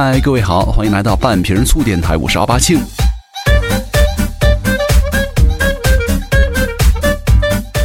嗨，各位好，欢迎来到半瓶醋电台，我是奥巴庆。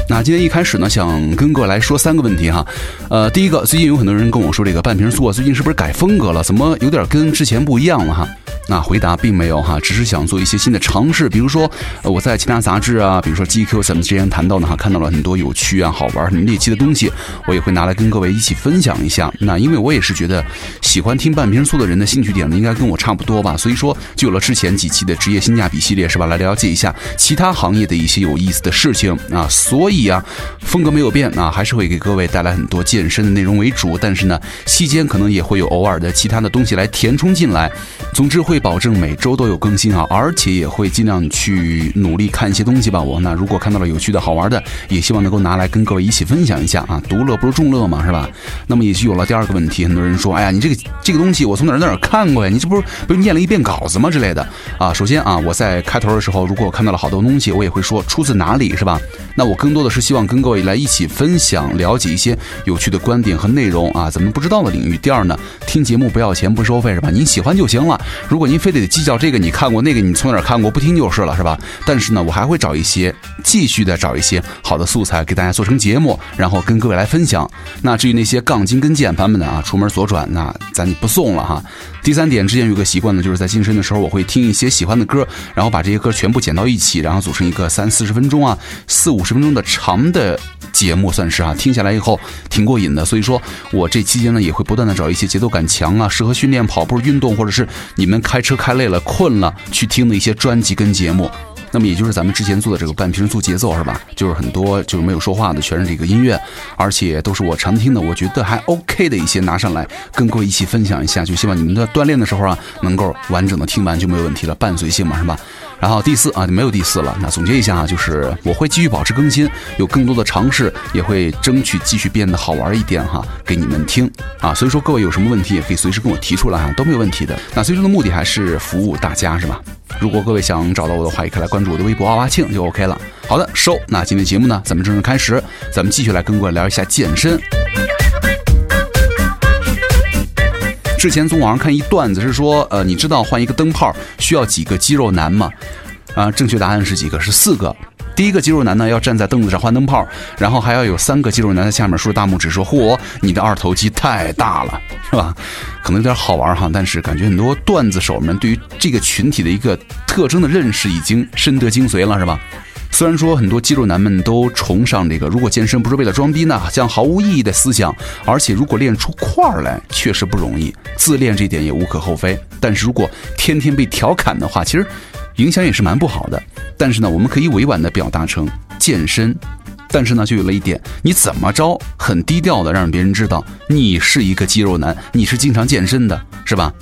那今天一开始呢，想跟各位来说三个问题哈。呃，第一个，最近有很多人跟我说，这个半瓶醋啊，最近是不是改风格了？怎么有点跟之前不一样了哈？那回答并没有哈，只是想做一些新的尝试。比如说，我在其他杂志啊，比如说 GQ，咱们之前谈到的哈，看到了很多有趣啊、好玩、很猎奇的东西，我也会拿来跟各位一起分享一下。那因为我也是觉得，喜欢听半瓶醋的人的兴趣点呢，应该跟我差不多吧。所以说，就有了之前几期的职业性价比系列，是吧？来了解一下其他行业的一些有意思的事情啊。所以啊，风格没有变啊，还是会给各位带来很多健身的内容为主。但是呢，期间可能也会有偶尔的其他的东西来填充进来。总之会保证每周都有更新啊，而且也会尽量去努力看一些东西吧。我那如果看到了有趣的好玩的，也希望能够拿来跟各位一起分享一下啊。独乐不如众乐嘛，是吧？那么也就有了第二个问题，很多人说，哎呀，你这个这个东西我从哪儿哪儿看过呀？你这不是不是念了一遍稿子吗之类的啊？首先啊，我在开头的时候，如果我看到了好多东西，我也会说出自哪里，是吧？那我更多的是希望跟各位来一起分享，了解一些有趣的观点和内容啊，咱们不知道的领域。第二呢，听节目不要钱不收费，是吧？您喜欢就行了。如果如果您非得计较这个，你看过那个，你从哪儿看过，不听就是了，是吧？但是呢，我还会找一些继续的找一些好的素材给大家做成节目，然后跟各位来分享。那至于那些杠精跟键盘们的啊，出门左转，那咱就不送了哈。第三点，之前有个习惯呢，就是在健身的时候，我会听一些喜欢的歌，然后把这些歌全部剪到一起，然后组成一个三四十分钟啊，四五十分钟的长的节目，算是啊，听下来以后挺过瘾的。所以说我这期间呢，也会不断的找一些节奏感强啊，适合训练、跑步、运动，或者是你们看开车开累了、困了去听的一些专辑跟节目。那么也就是咱们之前做的这个半瓶醋节奏是吧？就是很多就是没有说话的，全是这个音乐，而且都是我常听的，我觉得还 OK 的一些拿上来跟各位一起分享一下。就希望你们在锻炼的时候啊，能够完整的听完就没有问题了，伴随性嘛是吧？然后第四啊就没有第四了。那总结一下啊，就是我会继续保持更新，有更多的尝试，也会争取继续变得好玩一点哈，给你们听啊。所以说各位有什么问题也可以随时跟我提出来哈，都没有问题的。那最终的目的还是服务大家是吧？如果各位想找到我的话，也可以来关注我的微博阿巴庆就 OK 了。好的，收。那今天节目呢，咱们正式开始，咱们继续来跟各位聊一下健身。之前从网上看一段子是说，呃，你知道换一个灯泡需要几个肌肉男吗？啊，正确答案是几个？是四个。第一个肌肉男呢要站在凳子上换灯泡，然后还要有三个肌肉男在下面竖大拇指说：“嚯，你的二头肌太大了，是吧？”可能有点好玩哈，但是感觉很多段子手们对于这个群体的一个特征的认识已经深得精髓了，是吧？虽然说很多肌肉男们都崇尚这个，如果健身不是为了装逼呢，像毫无意义的思想，而且如果练出块儿来确实不容易，自恋这点也无可厚非。但是如果天天被调侃的话，其实影响也是蛮不好的。但是呢，我们可以委婉的表达成健身，但是呢，就有了一点，你怎么着很低调的让别人知道你是一个肌肉男，你是经常健身的，是吧？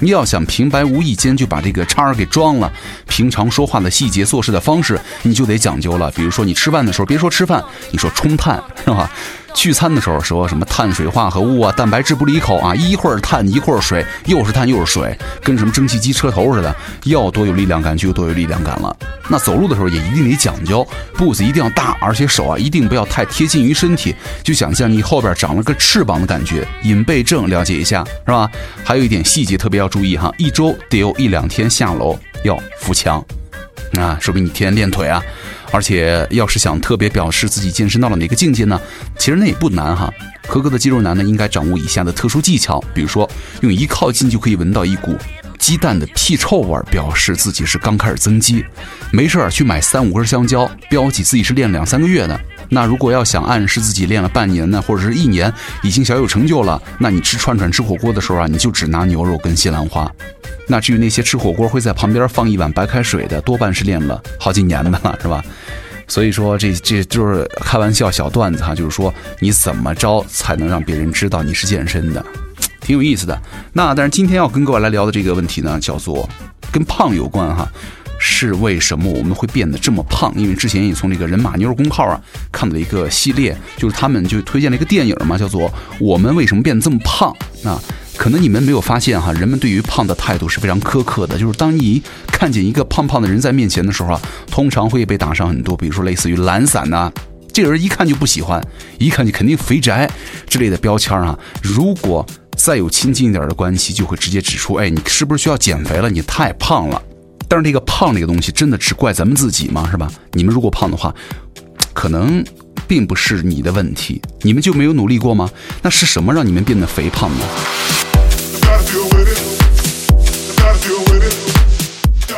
你要想平白无意间就把这个叉儿给装了，平常说话的细节、做事的方式，你就得讲究了。比如说，你吃饭的时候，别说吃饭，你说冲碳，是吧？聚餐的时候说什么碳水化合物啊，蛋白质不离口啊，一会儿碳一会儿水，又是碳又是水，跟什么蒸汽机车头似的，要多有力量感就有多有力量感了。那走路的时候也一定得讲究，步子一定要大，而且手啊一定不要太贴近于身体，就想象你后边长了个翅膀的感觉。引背正了解一下是吧？还有一点细节特别要注意哈，一周得有一两天下楼要扶墙，啊，说明你天天练腿啊。而且，要是想特别表示自己健身到了哪个境界呢？其实那也不难哈。合格的肌肉男呢，应该掌握以下的特殊技巧，比如说，用一靠近就可以闻到一股鸡蛋的屁臭味儿，表示自己是刚开始增肌。没事儿去买三五根香蕉，标记自己是练两三个月的。那如果要想暗示自己练了半年呢，或者是一年，已经小有成就了，那你吃串串、吃火锅的时候啊，你就只拿牛肉跟西兰花。那至于那些吃火锅会在旁边放一碗白开水的，多半是练了好几年的了，是吧？所以说这这就是开玩笑小段子哈，就是说你怎么着才能让别人知道你是健身的，挺有意思的。那但是今天要跟各位来聊的这个问题呢，叫做跟胖有关哈。是为什么我们会变得这么胖？因为之前也从这个人马妞公号啊看到了一个系列，就是他们就推荐了一个电影嘛，叫做《我们为什么变得这么胖》啊。可能你们没有发现哈，人们对于胖的态度是非常苛刻的。就是当你看见一个胖胖的人在面前的时候啊，通常会被打上很多，比如说类似于懒散呐，这人一看就不喜欢，一看就肯定肥宅之类的标签啊。如果再有亲近一点的关系，就会直接指出，哎，你是不是需要减肥了？你太胖了。但是这个胖这个东西，真的只怪咱们自己吗？是吧？你们如果胖的话，可能并不是你的问题，你们就没有努力过吗？那是什么让你们变得肥胖呢？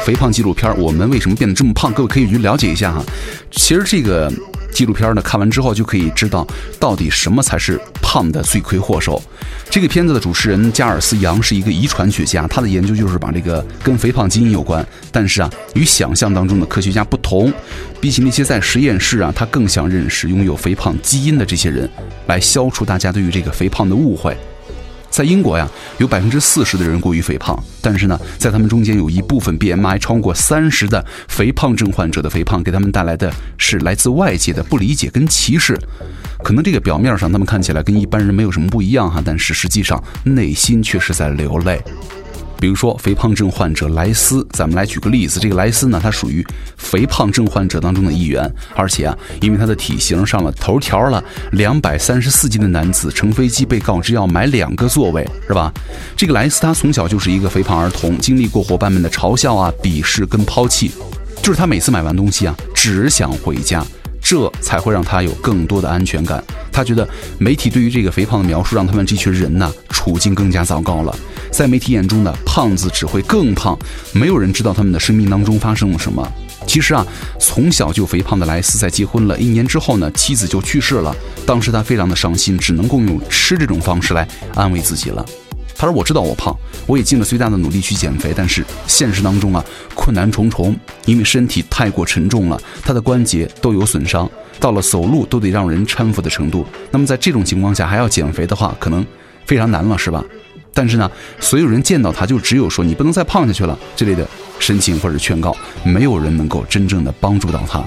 肥胖纪录片，我们为什么变得这么胖？各位可以去了解一下哈。其实这个纪录片呢，看完之后就可以知道到底什么才是胖的罪魁祸首。这个片子的主持人加尔斯杨是一个遗传学家，他的研究就是把这个跟肥胖基因有关。但是啊，与想象当中的科学家不同，比起那些在实验室啊，他更想认识拥有肥胖基因的这些人，来消除大家对于这个肥胖的误会。在英国呀，有百分之四十的人过于肥胖，但是呢，在他们中间有一部分 BMI 超过三十的肥胖症患者的肥胖给他们带来的是来自外界的不理解跟歧视。可能这个表面上他们看起来跟一般人没有什么不一样哈，但是实际上内心却是在流泪。比如说肥胖症患者莱斯，咱们来举个例子。这个莱斯呢，他属于肥胖症患者当中的一员，而且啊，因为他的体型上了头条了，两百三十四斤的男子乘飞机被告知要买两个座位，是吧？这个莱斯他从小就是一个肥胖儿童，经历过伙伴们的嘲笑啊、鄙视跟抛弃，就是他每次买完东西啊，只想回家。这才会让他有更多的安全感。他觉得媒体对于这个肥胖的描述，让他们这群人呢处境更加糟糕了。在媒体眼中的胖子只会更胖，没有人知道他们的生命当中发生了什么。其实啊，从小就肥胖的莱斯在结婚了一年之后呢，妻子就去世了。当时他非常的伤心，只能够用吃这种方式来安慰自己了。他说：“我知道我胖，我也尽了最大的努力去减肥，但是现实当中啊，困难重重，因为身体太过沉重了，他的关节都有损伤，到了走路都得让人搀扶的程度。那么在这种情况下还要减肥的话，可能非常难了，是吧？但是呢，所有人见到他就只有说你不能再胖下去了这类的申请或者劝告，没有人能够真正的帮助到他。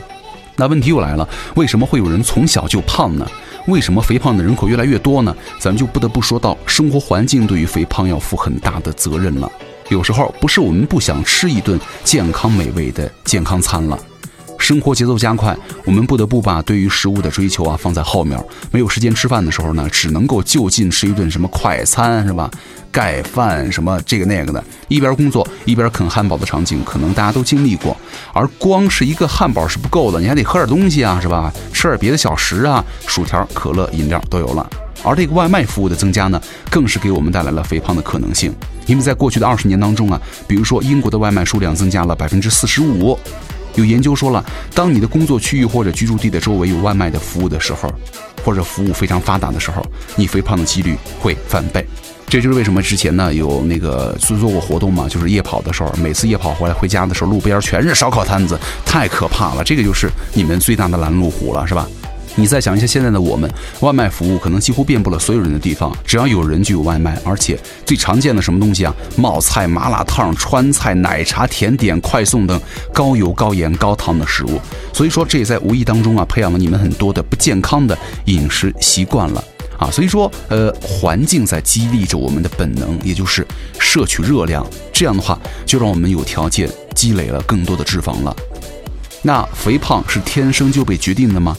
那问题又来了，为什么会有人从小就胖呢？”为什么肥胖的人口越来越多呢？咱们就不得不说到生活环境对于肥胖要负很大的责任了。有时候不是我们不想吃一顿健康美味的健康餐了。生活节奏加快，我们不得不把对于食物的追求啊放在后面。没有时间吃饭的时候呢，只能够就近吃一顿什么快餐，是吧？盖饭什么这个那个的，一边工作一边啃汉堡的场景，可能大家都经历过。而光是一个汉堡是不够的，你还得喝点东西啊，是吧？吃点别的小食啊，薯条、可乐、饮料都有了。而这个外卖服务的增加呢，更是给我们带来了肥胖的可能性。因为在过去的二十年当中啊，比如说英国的外卖数量增加了百分之四十五。有研究说了，当你的工作区域或者居住地的周围有外卖的服务的时候，或者服务非常发达的时候，你肥胖的几率会翻倍。这就是为什么之前呢有那个做做过活动嘛，就是夜跑的时候，每次夜跑回来回家的时候，路边全是烧烤摊子，太可怕了。这个就是你们最大的拦路虎了，是吧？你再想一下，现在的我们，外卖服务可能几乎遍布了所有人的地方，只要有人就有外卖，而且最常见的什么东西啊？冒菜、麻辣烫、川菜、奶茶、甜点、快送等高油、高盐、高糖的食物。所以说，这也在无意当中啊，培养了你们很多的不健康的饮食习惯了啊。所以说，呃，环境在激励着我们的本能，也就是摄取热量。这样的话，就让我们有条件积累了更多的脂肪了。那肥胖是天生就被决定的吗？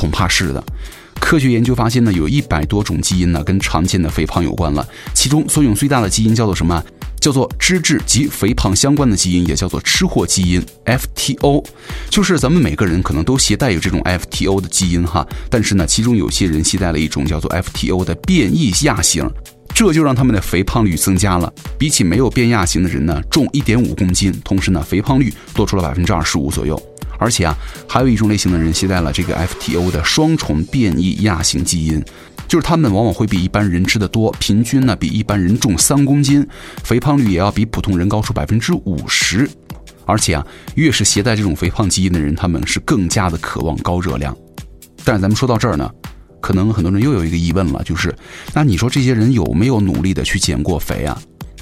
恐怕是的，科学研究发现呢，有一百多种基因呢跟常见的肥胖有关了。其中作用最大的基因叫做什么？叫做脂质及肥胖相关的基因，也叫做吃货基因 FTO。就是咱们每个人可能都携带有这种 FTO 的基因哈，但是呢，其中有些人携带了一种叫做 FTO 的变异亚型，这就让他们的肥胖率增加了。比起没有变亚型的人呢，重一点五公斤，同时呢，肥胖率多出了百分之二十五左右。而且啊，还有一种类型的人携带了这个 FTO 的双重变异亚型基因，就是他们往往会比一般人吃的多，平均呢比一般人重三公斤，肥胖率也要比普通人高出百分之五十。而且啊，越是携带这种肥胖基因的人，他们是更加的渴望高热量。但是咱们说到这儿呢，可能很多人又有一个疑问了，就是那你说这些人有没有努力的去减过肥啊？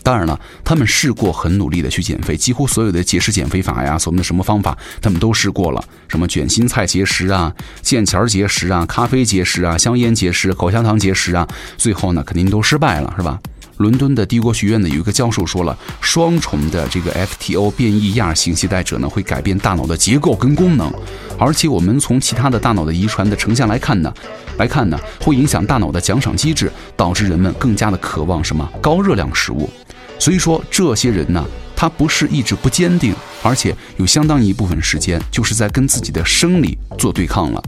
当然了，他们试过很努力的去减肥，几乎所有的节食减肥法呀，所谓的什么方法，他们都试过了。什么卷心菜节食啊，腱钱节食啊，咖啡节食啊，香烟节食，口香糖节食啊，最后呢，肯定都失败了，是吧？伦敦的帝国学院呢有一个教授说了，双重的这个 FTO 变异亚型携带者呢会改变大脑的结构跟功能，而且我们从其他的大脑的遗传的成像来看呢，来看呢会影响大脑的奖赏机制，导致人们更加的渴望什么高热量食物。所以说这些人呢，他不是意志不坚定，而且有相当一部分时间就是在跟自己的生理做对抗了。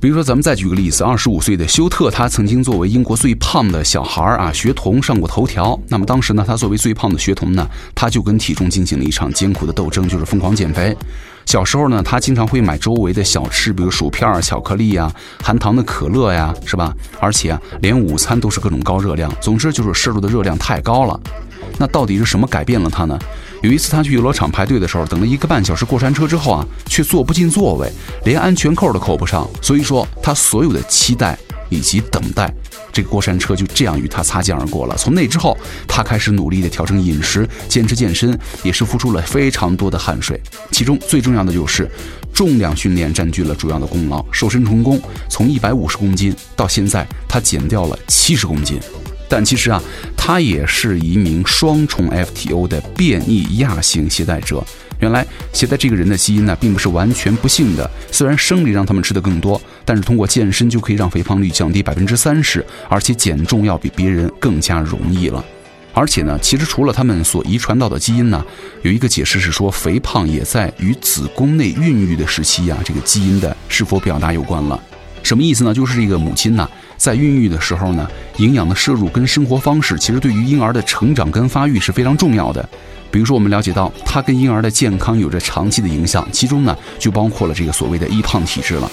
比如说，咱们再举个例子，二十五岁的休特，他曾经作为英国最胖的小孩儿啊学童上过头条。那么当时呢，他作为最胖的学童呢，他就跟体重进行了一场艰苦的斗争，就是疯狂减肥。小时候呢，他经常会买周围的小吃，比如薯片、巧克力呀、含糖的可乐呀，是吧？而且啊，连午餐都是各种高热量。总之就是摄入的热量太高了。那到底是什么改变了他呢？有一次他去游乐场排队的时候，等了一个半小时过山车之后啊，却坐不进座位，连安全扣都扣不上。所以说他所有的期待以及等待，这个过山车就这样与他擦肩而过了。从那之后，他开始努力的调整饮食，坚持健身，也是付出了非常多的汗水。其中最重要的就是重量训练占据了主要的功劳，瘦身成功，从一百五十公斤到现在他减掉了七十公斤。但其实啊，他也是一名双重 FTO 的变异亚型携带者。原来携带这个人的基因呢，并不是完全不幸的。虽然生理让他们吃的更多，但是通过健身就可以让肥胖率降低百分之三十，而且减重要比别人更加容易了。而且呢，其实除了他们所遗传到的基因呢，有一个解释是说，肥胖也在与子宫内孕育的时期呀，这个基因的是否表达有关了。什么意思呢？就是这个母亲呢。在孕育的时候呢，营养的摄入跟生活方式，其实对于婴儿的成长跟发育是非常重要的。比如说，我们了解到它跟婴儿的健康有着长期的影响，其中呢就包括了这个所谓的易胖体质了。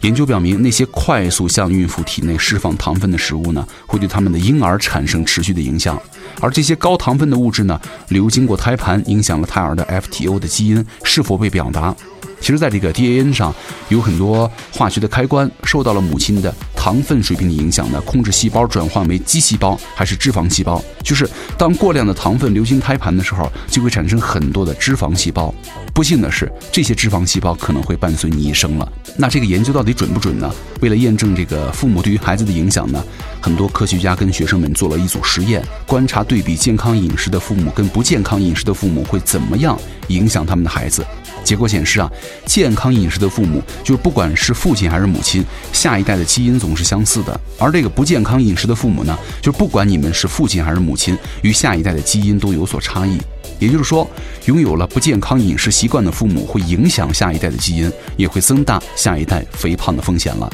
研究表明，那些快速向孕妇体内释放糖分的食物呢，会对他们的婴儿产生持续的影响。而这些高糖分的物质呢，流经过胎盘，影响了胎儿的 FTO 的基因是否被表达。其实，在这个 DNA 上有很多化学的开关受到了母亲的糖分水平的影响呢，控制细胞转换为肌细胞还是脂肪细胞。就是当过量的糖分流经胎盘的时候，就会产生很多的脂肪细胞。不幸的是，这些脂肪细胞可能会伴随你一生了。那这个研究到底准不准呢？为了验证这个父母对于孩子的影响呢，很多科学家跟学生们做了一组实验，观察对比健康饮食的父母跟不健康饮食的父母会怎么样影响他们的孩子。结果显示啊，健康饮食的父母，就是不管是父亲还是母亲，下一代的基因总是相似的；而这个不健康饮食的父母呢，就是不管你们是父亲还是母亲，与下一代的基因都有所差异。也就是说，拥有了不健康饮食习惯的父母，会影响下一代的基因，也会增大下一代肥胖的风险了。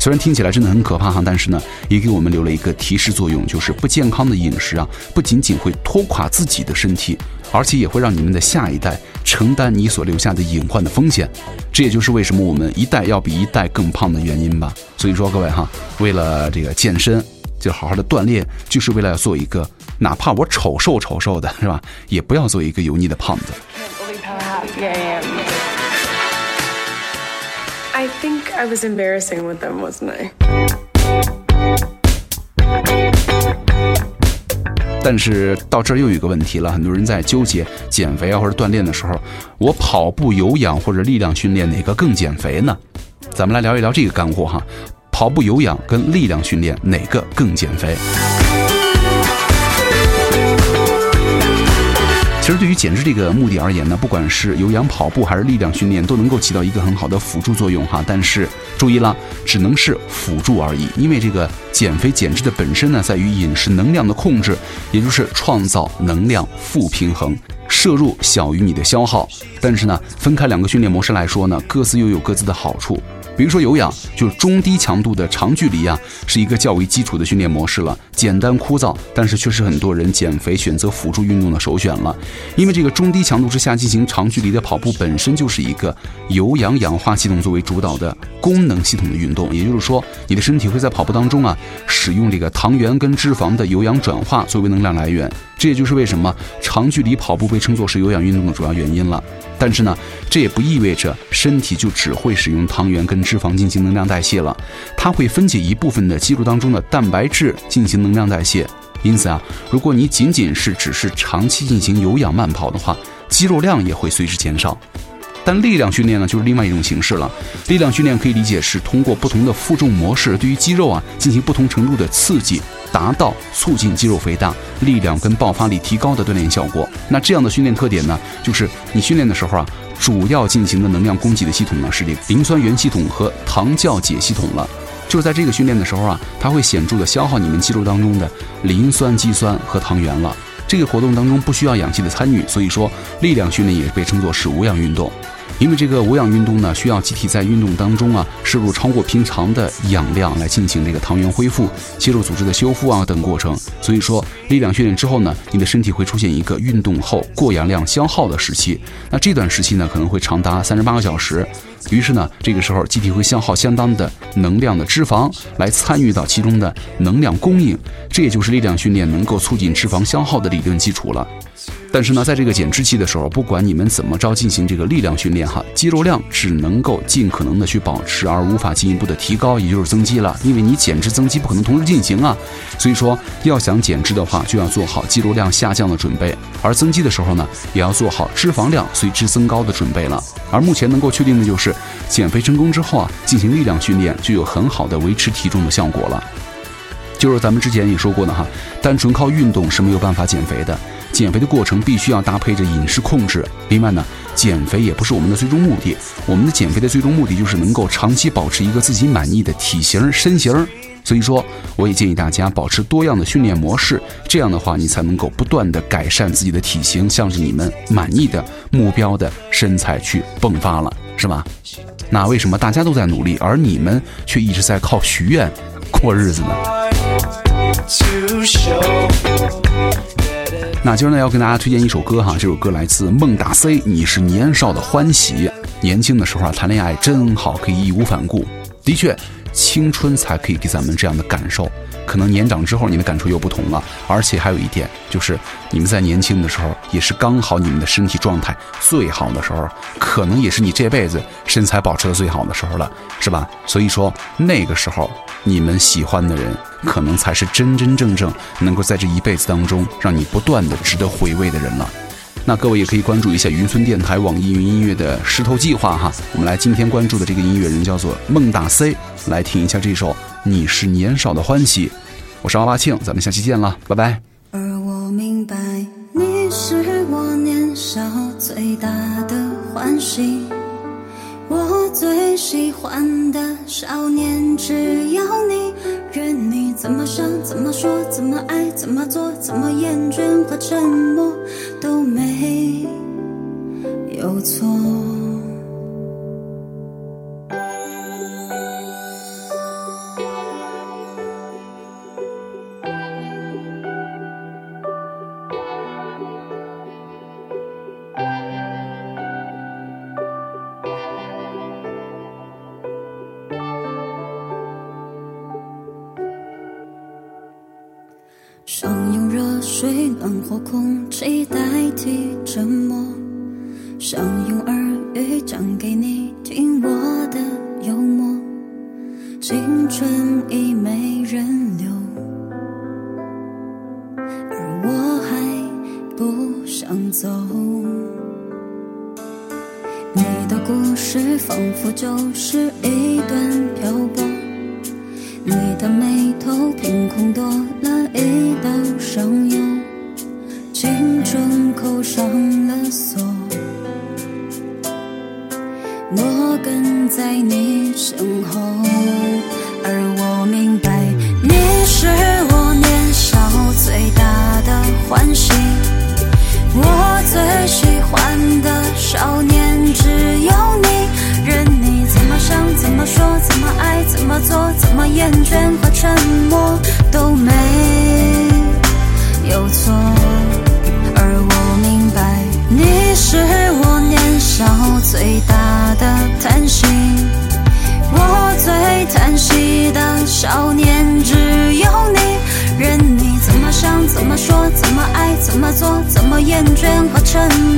虽然听起来真的很可怕哈，但是呢，也给我们留了一个提示作用，就是不健康的饮食啊，不仅仅会拖垮自己的身体，而且也会让你们的下一代承担你所留下的隐患的风险。这也就是为什么我们一代要比一代更胖的原因吧。所以说，各位哈，为了这个健身，就好好的锻炼，就是为了要做一个哪怕我丑瘦丑瘦的，是吧？也不要做一个油腻的胖子。I think I was embarrassing with them, wasn't I? 但是到这儿又有一个问题了，很多人在纠结减肥啊或者锻炼的时候，我跑步、有氧或者力量训练哪个更减肥呢？咱们来聊一聊这个干货哈，跑步、有氧跟力量训练哪个更减肥？其实对于减脂这个目的而言呢，不管是有氧跑步还是力量训练，都能够起到一个很好的辅助作用哈。但是注意了，只能是辅助而已，因为这个减肥减脂的本身呢，在于饮食能量的控制，也就是创造能量负平衡，摄入小于你的消耗。但是呢，分开两个训练模式来说呢，各自又有各自的好处。比如说有氧，就是中低强度的长距离啊，是一个较为基础的训练模式了，简单枯燥，但是却是很多人减肥选择辅助运动的首选了。因为这个中低强度之下进行长距离的跑步，本身就是一个有氧氧化系统作为主导的功能系统的运动，也就是说，你的身体会在跑步当中啊，使用这个糖原跟脂肪的有氧转化作为能量来源。这也就是为什么长距离跑步被称作是有氧运动的主要原因了。但是呢，这也不意味着身体就只会使用糖原跟脂脂肪进行能量代谢了，它会分解一部分的肌肉当中的蛋白质进行能量代谢。因此啊，如果你仅仅是只是长期进行有氧慢跑的话，肌肉量也会随之减少。但力量训练呢，就是另外一种形式了。力量训练可以理解是通过不同的负重模式，对于肌肉啊进行不同程度的刺激，达到促进肌肉肥大、力量跟爆发力提高的锻炼效果。那这样的训练特点呢，就是你训练的时候啊，主要进行的能量供给的系统呢是这磷酸原系统和糖酵解系统了。就是在这个训练的时候啊，它会显著的消耗你们肌肉当中的磷酸肌酸和糖原了。这个活动当中不需要氧气的参与，所以说力量训练也被称作是无氧运动。因为这个无氧运动呢，需要机体在运动当中啊摄入超过平常的氧量来进行这个糖原恢复、肌肉组织的修复啊等过程。所以说力量训练之后呢，你的身体会出现一个运动后过氧量消耗的时期。那这段时期呢，可能会长达三十八个小时。于是呢，这个时候机体会消耗相当的能量的脂肪来参与到其中的能量供应，这也就是力量训练能够促进脂肪消耗的理论基础了。但是呢，在这个减脂期的时候，不管你们怎么着进行这个力量训练哈，肌肉量只能够尽可能的去保持，而无法进一步的提高，也就是增肌了。因为你减脂增肌不可能同时进行啊，所以说要想减脂的话，就要做好肌肉量下降的准备，而增肌的时候呢，也要做好脂肪量随之增高的准备了。而目前能够确定的就是，减肥成功之后啊，进行力量训练就有很好的维持体重的效果了。就是咱们之前也说过的哈，单纯靠运动是没有办法减肥的。减肥的过程必须要搭配着饮食控制。另外呢，减肥也不是我们的最终目的，我们的减肥的最终目的就是能够长期保持一个自己满意的体型身形。所以说，我也建议大家保持多样的训练模式，这样的话你才能够不断的改善自己的体型，向着你们满意的目标的身材去迸发了，是吧？那为什么大家都在努力，而你们却一直在靠许愿过日子呢？那今儿呢要跟大家推荐一首歌哈，这首歌来自孟大 C，你是年少的欢喜。年轻的时候啊谈恋爱真好，可以义无反顾。的确，青春才可以给咱们这样的感受。可能年长之后，你的感触又不同了。而且还有一点，就是你们在年轻的时候，也是刚好你们的身体状态最好的时候，可能也是你这辈子身材保持的最好的时候了，是吧？所以说那个时候，你们喜欢的人，可能才是真真正正能够在这一辈子当中让你不断的值得回味的人了。那各位也可以关注一下云村电台、网易云音乐的石头计划哈。我们来今天关注的这个音乐人叫做孟大 C，来听一下这首《你是年少的欢喜》。我是阿巴庆，咱们下期见了，拜拜。而我明白，你是我年少最大的欢喜，我最喜欢的少年，只要你，任你怎么想、怎么说、怎么爱、怎么做、怎么厌倦和沉默，都没有错。想用热水暖和空气代替沉默，想用耳语讲给你听我的幽默。青春已没人留，而我还不想走。你的故事仿佛就是一。你的眉头凭空多了一道伤忧，青春扣上了锁，我跟在你身后，而我明白，你是我年少最大的欢喜，我最喜欢的少年只有，想，怎么说，怎么爱，怎么做，怎么厌倦和沉默都没有错，而我明白，你是我年少最大的叹息，我最叹息的少年只有你，任你怎么想，怎么说，怎么爱，怎么做，怎么厌倦和沉默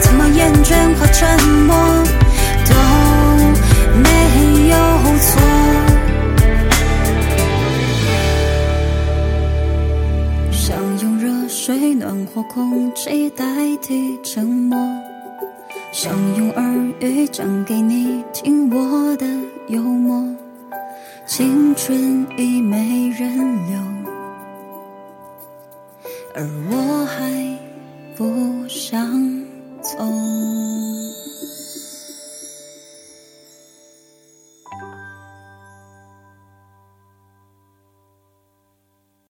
怎么厌倦和沉默都没有错。想用热水暖和空气代替沉默？想用耳语讲给你听我的幽默。青春已没人留而我还不想从